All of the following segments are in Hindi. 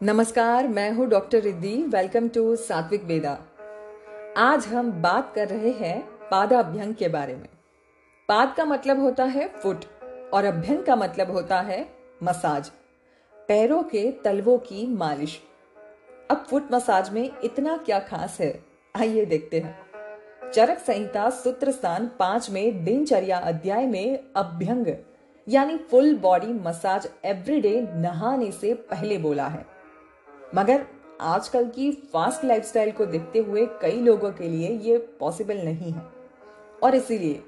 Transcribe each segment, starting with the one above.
नमस्कार, मैं हूँ डॉक्टर रिद्धि। वेलकम टू सात्विक वेदा। आज हम बात कर रहे हैं पादाभ्यंग के बारे में। पाद का मतलब होता है फुट और अभ्यंग का मतलब होता है मसाज। पैरों के तलवों की मालिश। अब फुट मसाज में इतना क्या खास है? आइए देखते हैं। चरक संहिता सूत्र स्थान पाँच में दिनचर्या अध्याय में अभ्यंग, यानी फुल बॉडी मसाज एवरीडे नहाने से पहले बोला है। मगर आजकल की फास्ट लाइफस्टाइल को देखते हुए कई लोगों के लिए ये पॉसिबल नहीं है। और इसीलिए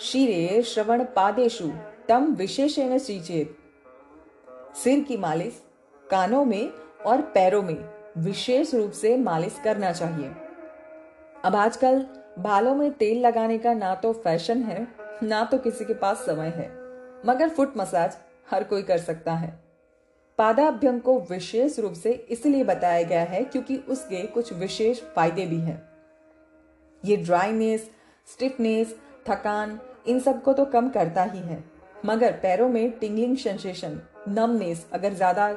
शीरे श्रवण पादेशु तम विशेषण चीचेत सिर की मालिश कानों में और पैरों में विशेष रूप से मालिश करना चाहिए। अब आजकल बालों में तेल लगाने का ना तो फ़ैशन है, ना तो किसी के पास समय है, मगर फुट मसाज हर कोई कर सकता है। पादाभ्यंग को विशेष रूप से इसलिए बताया गया है क्योंकि उसके कुछ विशेष फ़ायदे भी हैं। ये ड्राइनेस स्टिफनेस थकान, इन सबको तो कम करता ही है। मगर पैरों में टिंगलिंग सेंसेशन नमनेस अगर ज़्यादा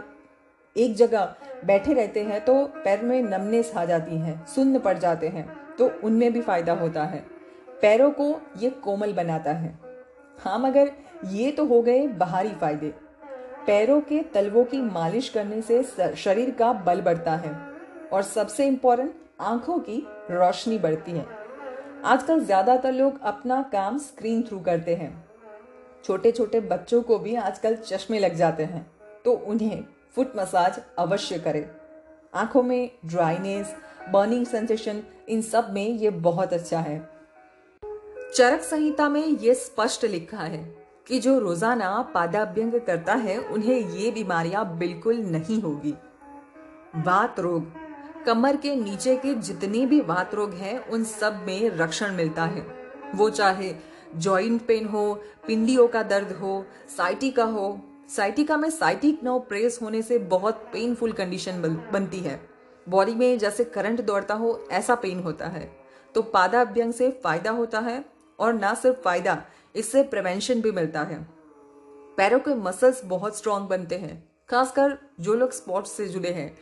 एक जगह बैठे रहते हैं तो पैर में नमनेस आ जाती है, सुन्न पड़ जाते हैं तो उनमें भी फ़ायदा होता है। पैरों को ये कोमल बनाता है। हाँ मगर ये तो हो गए बाहरी फ़ायदे। पैरों के तलवों की मालिश करने से शरीर का बल बढ़ता है और सबसे इंपॉर्टेंट आँखों की रोशनी बढ़ती है। आजकल ज़्यादातर लोग अपना काम स्क्रीन थ्रू करते हैं। छोटे छोटे बच्चों को भी आजकल चश्मे लग जाते हैं तो उन्हें फुट मसाज अवश्य करें। आँखों में ड्राइनेस बर्निंग सेंसेशन इन सब में ये बहुत अच्छा है। चरक संहिता में ये स्पष्ट लिखा है। कि जो रोज़ाना पादाभ्यंग करता है, उन्हें ये बीमारियाँ बिल्कुल नहीं होगी। वात रोग। कमर के नीचे के जितने भी वात रोग हैं, उन सब में रक्षण मिलता है। वो चाहे जॉइंट पेन हो, पिंडियों का दर्द हो साइटिका हो साइटिका में साइटिक नर्व प्रेस होने से बहुत पेनफुल कंडीशन बनती है। बॉडी में जैसे करंट दौड़ता हो, ऐसा पेन होता है। तो पादाभ्यंग से फ़ायदा होता है, और ना सिर्फ़ फ़ायदा इससे प्रिवेंशन भी मिलता है। पैरों के मसल्स बहुत स्ट्रांग बनते हैं। खासकर जो लोग स्पोर्ट्स से जुड़े हैं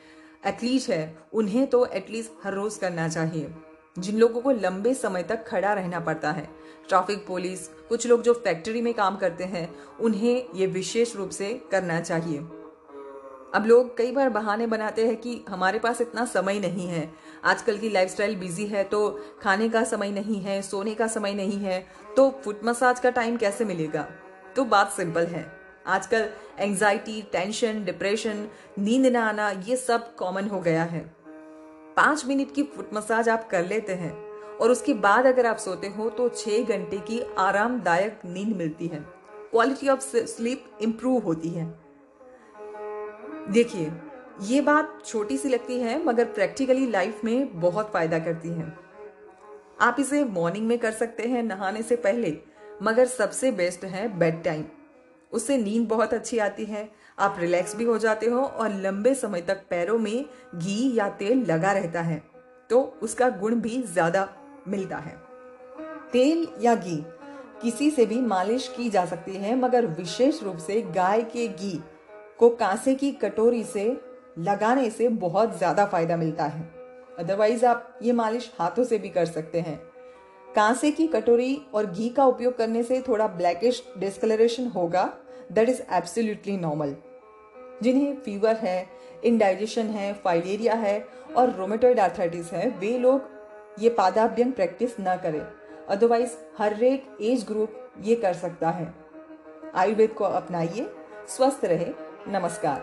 एथलीट है, उन्हें तो एटलीस्ट हर रोज करना चाहिए। जिन लोगों को लंबे समय तक खड़ा रहना पड़ता है ट्रैफ़िक पुलिस कुछ लोग जो फैक्ट्री में काम करते हैं, उन्हें ये विशेष रूप से करना चाहिए। अब लोग कई बार बहाने बनाते हैं कि हमारे पास इतना समय नहीं है। आजकल की लाइफस्टाइल बिज़ी है तो खाने का समय नहीं है, सोने का समय नहीं है तो फुट मसाज का टाइम कैसे मिलेगा? तो बात सिंपल है। आजकल एंजाइटी टेंशन डिप्रेशन नींद ना आना, ये सब कॉमन हो गया है। पाँच मिनट की फुट मसाज आप कर लेते हैं और उसके बाद अगर आप सोते हो तो छह घंटे की आरामदायक नींद मिलती है। क्वालिटी ऑफ़ स्लीप इम्प्रूव होती है। देखिए, ये बात छोटी सी लगती है, मगर प्रैक्टिकली लाइफ में बहुत फ़ायदा करती है। आप इसे मॉर्निंग में कर सकते हैं, नहाने से पहले, मगर सबसे बेस्ट है बेड टाइम उससे नींद बहुत अच्छी आती है, आप रिलैक्स भी हो जाते हो और लंबे समय तक पैरों में घी या तेल लगा रहता है तो उसका गुण भी ज़्यादा मिलता है। तेल या घी, किसी से भी मालिश की जा सकती है, मगर विशेष रूप से गाय के घी को कांसे की कटोरी से लगाने से बहुत ज़्यादा फ़ायदा मिलता है। अदरवाइज़ आप ये मालिश हाथों से भी कर सकते हैं। कांसे की कटोरी और घी का उपयोग करने से थोड़ा ब्लैकिश डिस्कलरेशन होगा। दैट इज़ एब्सोल्युटली नॉर्मल जिन्हें फीवर है इनडाइजेशन है फाइलेरिया है और रोमेटोइड आर्थराइटिस है, वे लोग ये पादाभ्यंग प्रैक्टिस ना करें। अदरवाइज़ हर एक एज ग्रुप ये कर सकता है। आयुर्वेद को अपनाइए, स्वस्थ रहे। नमस्कार